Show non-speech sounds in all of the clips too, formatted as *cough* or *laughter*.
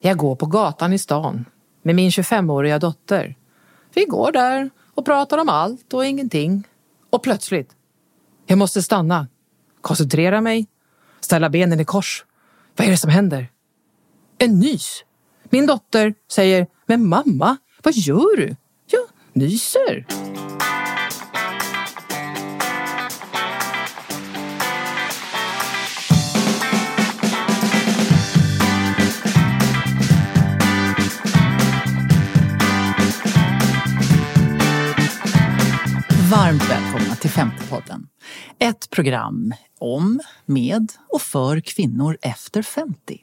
Jag går på gatan i stan med min 25-åriga dotter. Vi går där och pratar om allt och ingenting. Och plötsligt, jag måste stanna, koncentrera mig, ställa benen i kors. Vad är det som händer? En nys. Min dotter säger, men mamma, vad gör du? Jag nyser. Program om, med och för kvinnor efter 50.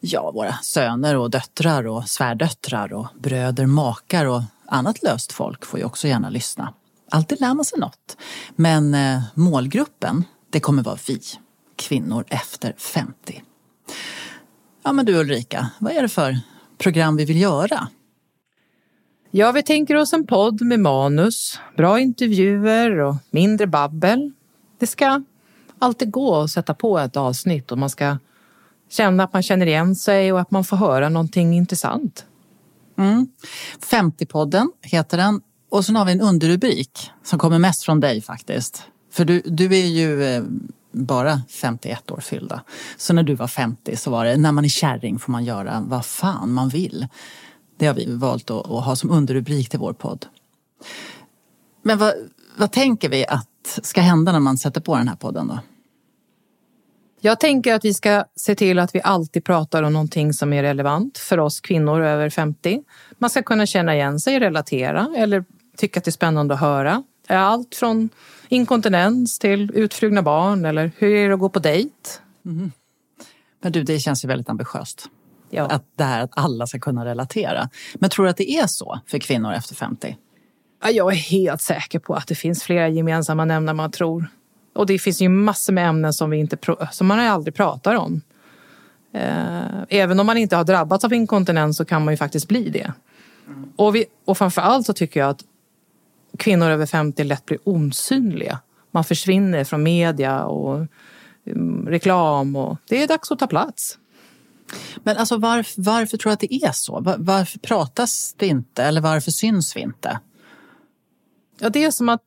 Ja, våra söner och döttrar och svärdöttrar och bröder, makar och annat löst folk får ju också gärna lyssna. Alltid lär man sig något. Men eh, målgruppen, det kommer vara vi, kvinnor efter 50. Ja, men du Ulrika, vad är det för program vi vill göra? Ja, vi tänker oss en podd med manus, bra intervjuer och mindre babbel. Det ska alltid gå att sätta på ett avsnitt och man ska känna att man känner igen sig och att man får höra någonting intressant. Mm. 50-podden heter den och sen har vi en underrubrik som kommer mest från dig faktiskt. För du, du är ju eh, bara 51 år fyllda. Så när du var 50 så var det, när man är kärring får man göra vad fan man vill. Det har vi valt att, att ha som underrubrik till vår podd. Men vad, vad tänker vi att ska hända när man sätter på den här podden då? Jag tänker att vi ska se till att vi alltid pratar om någonting som är relevant för oss kvinnor över 50. Man ska kunna känna igen sig, relatera eller tycka att det är spännande att höra. Allt från inkontinens till utflugna barn eller hur är det att gå på dejt? Mm. Men du, det känns ju väldigt ambitiöst. Ja. Att det här att alla ska kunna relatera. Men tror du att det är så för kvinnor efter 50? Jag är helt säker på att det finns flera gemensamma nämnare man tror. Och det finns ju massor med ämnen som, vi inte, som man aldrig pratar om. Eh, även om man inte har drabbats av inkontinens så kan man ju faktiskt bli det. Och, vi, och framför allt så tycker jag att kvinnor över 50 lätt blir osynliga. Man försvinner från media och um, reklam och det är dags att ta plats. Men alltså varför, varför tror du att det är så? Var, varför pratas det inte eller varför syns vi inte? Ja, det är som att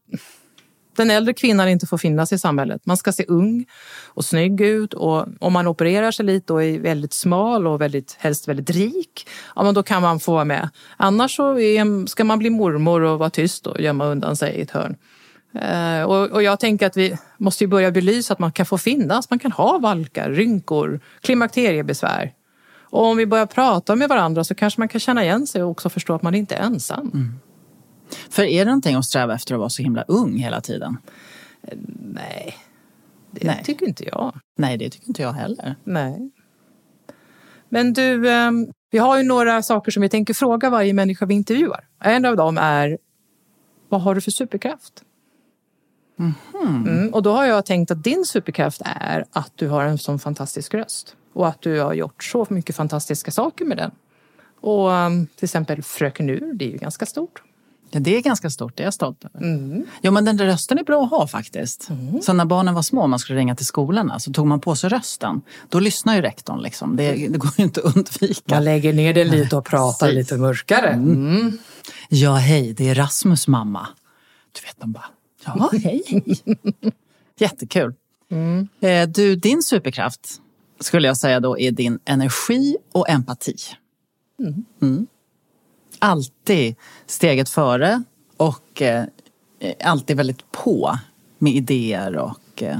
den äldre kvinnan inte får finnas i samhället. Man ska se ung och snygg ut och om man opererar sig lite och är väldigt smal och väldigt, helst väldigt rik, ja men då kan man få vara med. Annars så är, ska man bli mormor och vara tyst och gömma undan sig i ett hörn. Eh, och, och, jag tänker att vi måste ju börja belysa att man kan få finnas, man kan ha valkar, rynkor, klimakteriebesvär. Och om vi börjar prata med varandra så kanske man kan känna igen sig och också förstå att man inte är ensam. Mm. För är det någonting att sträva efter att vara så himla ung hela tiden? Nej, det Nej. tycker inte jag. Nej, det tycker inte jag heller. Nej. Men du, ehm, vi har ju några saker som vi tänker fråga varje människa vi intervjuar. En av dem är, vad har du för superkraft? Mm mm, och då har jag tänkt att din superkraft är att du har en sån fantastisk röst. Och att du har gjort så mycket fantastiska saker med den. Och um, till exempel Fröken Ur, det är ju ganska stort. Ja, det är ganska stort, det är jag stolt över. Mm. Ja, men den där rösten är bra att ha faktiskt. Mm. Så när barnen var små och man skulle ringa till skolorna så tog man på sig rösten. Då lyssnar ju rektorn liksom. Det, det går ju inte att undvika. Man lägger ner den lite och pratar Precis. lite mörkare. Mm. Ja, hej, det är Rasmus mamma. Du vet, de bara, ja, hej, hej. *laughs* Jättekul. Mm. Eh, du, din superkraft skulle jag säga då är din energi och empati. Mm. Mm. Alltid steget före och eh, alltid väldigt på med idéer och eh,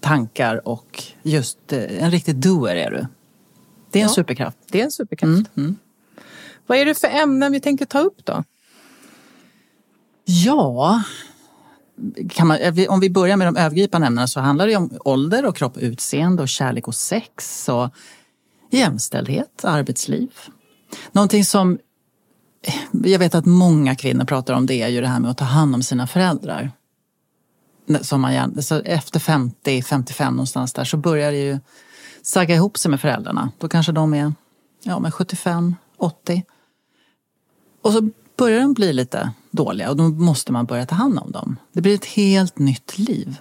tankar och just eh, en riktig doer är du. Det är en ja, superkraft. Det är en superkraft. Mm. Vad är det för ämnen vi tänker ta upp då? Ja, man, om vi börjar med de övergripande ämnena så handlar det om ålder och kropp och utseende och kärlek och sex och jämställdhet, arbetsliv. Någonting som jag vet att många kvinnor pratar om det är ju det här med att ta hand om sina föräldrar. Som man gärna, så efter 50, 55 någonstans där så börjar det ju sagga ihop sig med föräldrarna. Då kanske de är ja, med 75, 80. Och så börjar de bli lite dåliga och då måste man börja ta hand om dem. Det blir ett helt nytt liv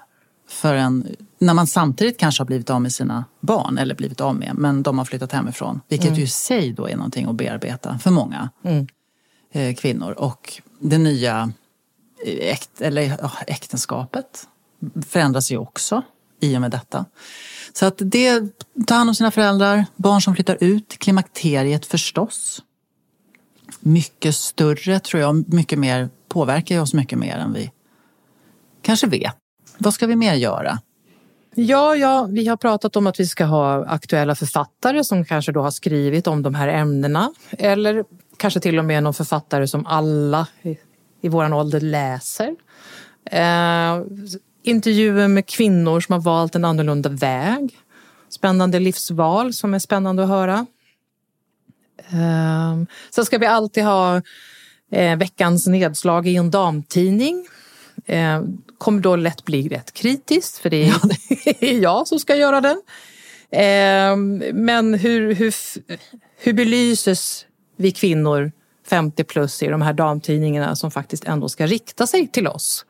för en, när man samtidigt kanske har blivit av med sina barn, eller blivit av med, men de har flyttat hemifrån. Vilket mm. ju i sig då är någonting att bearbeta för många mm. Eh, kvinnor. Och det nya eh, äkt, eller, äktenskapet förändras ju också i och med detta. Så att det, ta hand om sina föräldrar, barn som flyttar ut, klimakteriet förstås. Mycket större tror jag, mycket mer, påverkar ju oss mycket mer än vi kanske vet. Vad ska vi mer göra? Ja, ja, vi har pratat om att vi ska ha aktuella författare som kanske då har skrivit om de här ämnena. Eller kanske till och med någon författare som alla i, i vår ålder läser. Eh, intervjuer med kvinnor som har valt en annorlunda väg. Spännande livsval som är spännande att höra. Eh, sen ska vi alltid ha eh, veckans nedslag i en damtidning eh, kommer då lätt bli rätt kritiskt för det är, *laughs* det är jag som ska göra den. Eh, men hur, hur, hur belyses vi kvinnor 50 plus i de här damtidningarna som faktiskt ändå ska rikta sig till oss?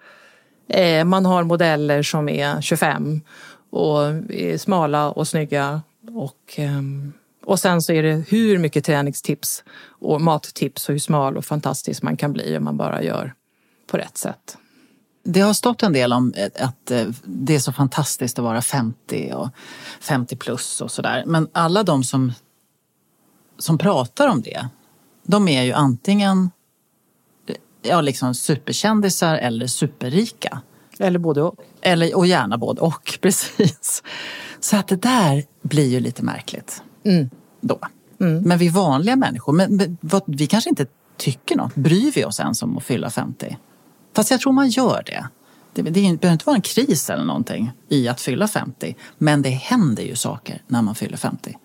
Eh, man har modeller som är 25 och är smala och snygga och ehm, och sen så är det hur mycket träningstips och mattips och hur smal och fantastisk man kan bli om man bara gör på rätt sätt. Det har stått en del om eh, att eh, det är så fantastiskt att vara 50 och 50 plus och sådär. Men alla de som, som pratar om det, de är ju antingen ja, liksom superkändisar eller superrika. Eller både och. Eller, och gärna både och, *laughs* precis. Så att det där blir ju lite märkligt. Mm. Då. Mm. Men vi vanliga människor, men, men, vad, vi kanske inte tycker något. Bryr vi oss ens om att fylla 50? Fast jag tror man gör det. Det, det behöver inte vara en kris eller någonting i att fylla 50. Men det händer ju saker när man fyller 50.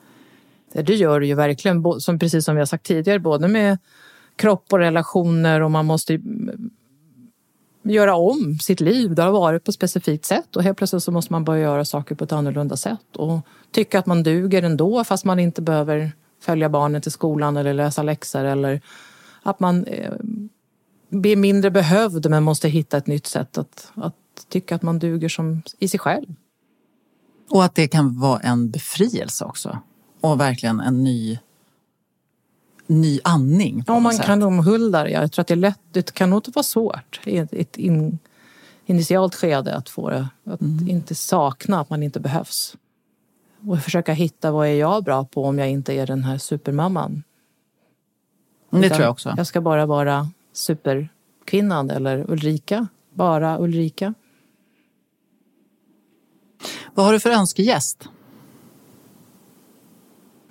Det gör det ju verkligen, som, precis som vi har sagt tidigare, både med kropp och relationer och man måste mm, göra om sitt liv. Det har varit på ett specifikt sätt och helt plötsligt så måste man börja göra saker på ett annorlunda sätt och tycka att man duger ändå fast man inte behöver följa barnen till skolan eller läsa läxor eller att man eh, blir mindre behövd men måste hitta ett nytt sätt att, att tycka att man duger som i sig själv. Och att det kan vara en befrielse också. Och verkligen en ny, ny andning. Ja, man sätt. kan omhulda det. Jag tror att det är lätt. Det kan nog inte vara svårt i ett, in, initialt skede att få det. Att mm. inte sakna att man inte behövs. Och försöka hitta vad är jag bra på om jag inte är den här supermamman. Det tror jag också. Jag ska bara vara superkvinnan eller Ulrika. Bara Ulrika. Vad har du för önskegäst?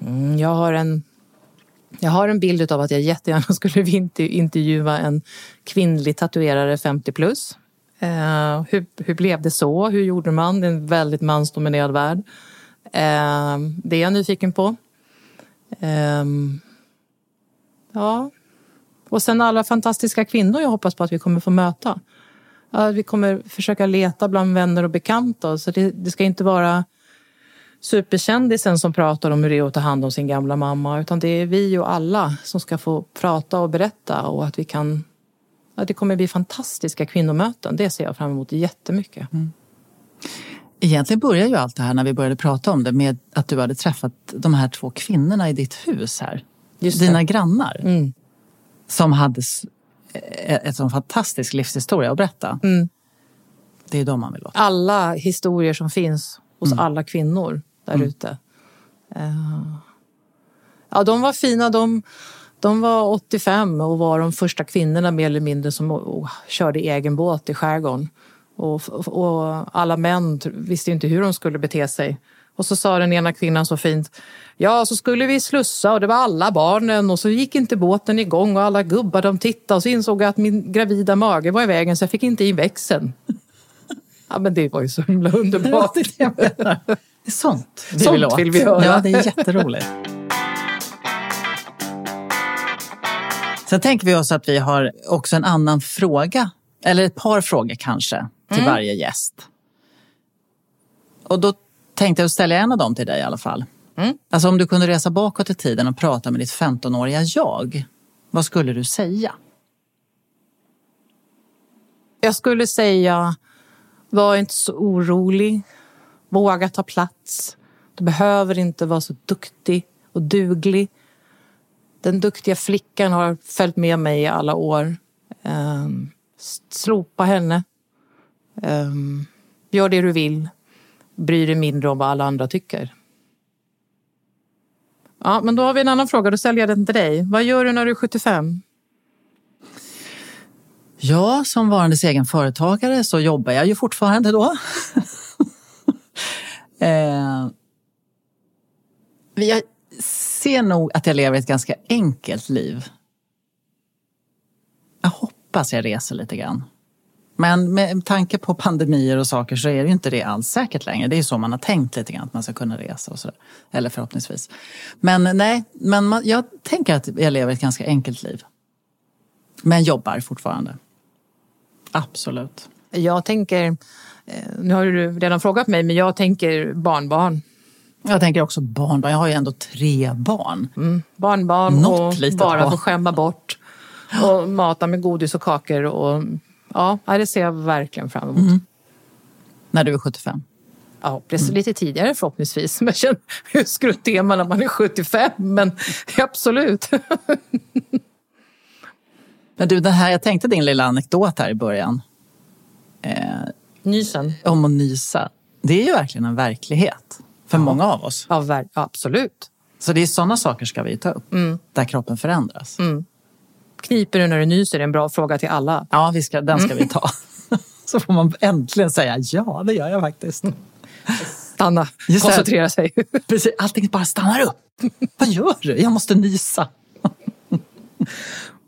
Mm, jag har en jag har en bild av att jag jättegärna *laughs* skulle intervjua en kvinnlig tatuerare 50 plus. Eh, hur, hur blev det så? Hur gjorde man? Det är en väldigt mansdominerad värld. Eh, det är jag nyfiken på. Eh, ja, och sen alla fantastiska kvinnor jag hoppas på att vi kommer få möta. vi kommer försöka leta bland vänner och bekanta. Så det, det ska inte vara superkändisen som pratar om hur det är att ta hand om sin gamla mamma. Utan det är vi och alla som ska få prata och berätta och att vi kan att det kommer bli fantastiska kvinnomöten. Det ser jag fram emot jättemycket. Mm. Egentligen började ju allt det här när vi började prata om det med att du hade träffat de här två kvinnorna i ditt hus här. Dina grannar. Mm som hade en sån fantastisk livshistoria att berätta. Mm. Det är de man vill åt. Alla historier som finns hos mm. alla kvinnor där mm. ute. Uh, ja, de var fina. De, de var 85 och var de första kvinnorna mer eller mindre som oh, körde egen båt i skärgården. Och, och alla män visste inte hur de skulle bete sig. Och så sa den ena kvinnan så fint. Ja, så skulle vi slussa och det var alla barnen och så gick inte båten igång och alla gubbar de tittade och så insåg jag att min gravida mage var i vägen så jag fick inte in växeln. *laughs* Ja, men det var ju så himla *laughs* underbart. Det är sånt vi Sånt vill, vill vi höra. Ja, det är jätteroligt. Sen tänker vi oss att vi har också en annan fråga, eller ett par frågor kanske, till mm. varje gäst. Och då tänkte jag ställa en av dem till dig i alla fall. Mm. Alltså om du kunde resa bakåt i tiden och prata med ditt 15-åriga jag, vad skulle du säga? Jag skulle säga Var inte så orolig. Våga ta plats. Du behöver inte vara så duktig och duglig. Den duktiga flickan har följt med mig i alla år. Um, slopa henne. Um, gör det du vill. Bry dig mindre om vad alla andra tycker. Ja, men då har vi en annan fråga. Då ställer jag den till dig. Vad gör du när du är 75? Ja, som varandes egen företagare så jobbar jag ju fortfarande då eh, jag ser nog att jag lever ett ganska enkelt liv. Jag hoppas jag reser lite grann. Men med tanke på pandemier och saker så är det ju inte det alls säkert längre. Det är ju så man har tänkt lite grann, att man ska kunna resa och sådär. Eller förhoppningsvis. Men nej, men man, jag tänker att jag lever ett ganska enkelt liv. Men jobbar fortfarande. Absolut. Jag tänker, eh, nu har du redan frågat mig, men jag tänker barnbarn. Jag tänker också barnbarn. Jag har ju ändå tre barn. Mm. Barnbarn Något och bara få skämma bort. Och mata med godis och kakor. Och, ja, det ser jag verkligen fram emot. Mm. När du är 75? Ja, det mm. lite tidigare förhoppningsvis. *laughs* Men känner hur skrutt är man när man är 75? Men *laughs* absolut. Men du, det här, jag tänkte din lilla anekdot här i början. Eh, Nysen? Om att nysa. Det är ju verkligen en verklighet för ja. många av oss. Ja, absolut. Så det är sådana saker ska vi ta upp, mm. där kroppen förändras. Mm. Kniper du när du nyser? är en bra fråga till alla. Ja, vi ska, den ska vi ta. *laughs* Så får man äntligen säga ja, det gör jag faktiskt. Stanna, Just koncentrera sig. *laughs* Precis, allting bara stannar upp. Vad gör du? Jag måste nysa.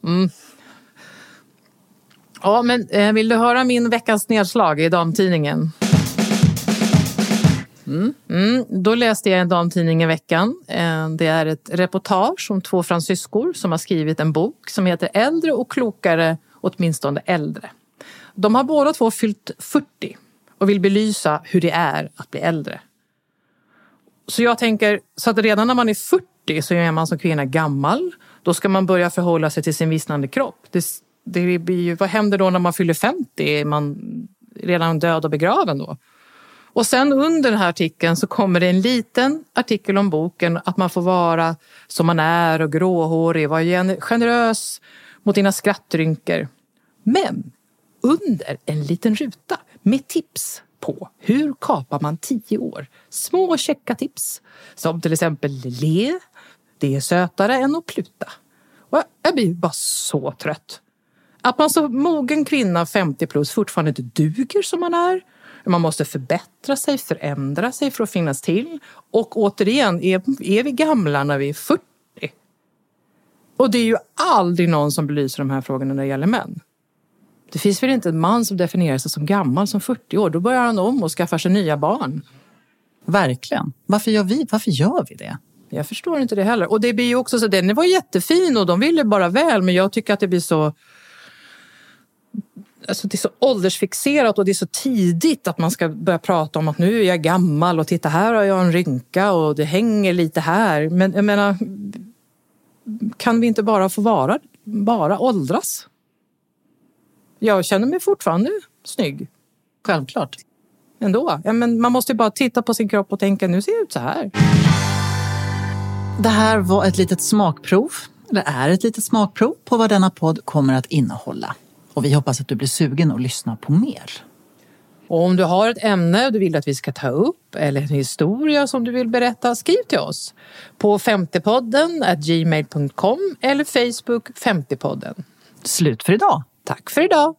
Mm. Ja, men eh, vill du höra min veckans nedslag i damtidningen? Mm. Mm, då läste jag en damtidning i veckan. Eh, det är ett reportage om två fransyskor som har skrivit en bok som heter Äldre och klokare, åtminstone äldre. De har båda två fyllt 40 och vill belysa hur det är att bli äldre. Så jag tänker, så att redan när man är 40 så är man som kvinna gammal. Då ska man börja förhålla sig till sin vissnande kropp. Det, det blir ju, vad händer då när man fyller 50? Är man redan död och begraven då? Och sen under den här artikeln så kommer det en liten artikel om boken att man får vara som man är och gråhårig, vara generös mot dina skrattrynkor. Men under en liten ruta med tips på hur kapar man tio år. Små käcka tips som till exempel le, det är sötare än att pluta. Och jag blir bara så trött. Att man som mogen kvinna 50 plus fortfarande inte duger som man är. Man måste förbättra sig, förändra sig för att finnas till. Och återigen, är, är vi gamla när vi är 40? Och det är ju aldrig någon som belyser de här frågorna när det gäller män. Det finns väl inte en man som definierar sig som gammal som 40 år. Då börjar han om och skaffar sig nya barn. Verkligen. Varför gör vi, varför gör vi det? Jag förstår inte det heller. Och det blir ju också så, den var jättefin och de ville bara väl men jag tycker att det blir så alltså det är så åldersfixerat och det är så tidigt att man ska börja prata om att nu är jag gammal och titta här har jag en rynka och det hänger lite här. Men jag menar, kan vi inte bara få vara, bara åldras? Jag känner mig fortfarande snygg. Självklart. Ändå. Ja, men man måste bara titta på sin kropp och tänka nu ser jag ut så här. Det här var ett litet smakprov, eller är ett litet smakprov på vad denna podd kommer att innehålla. Och vi hoppas att du blir sugen och lyssnar på mer. Och om du har ett ämne du vill att vi ska ta upp eller en historia som du vill berätta, skriv till oss på 50podden gmail.com eller Facebook 50podden. Slut för idag. Tack för idag.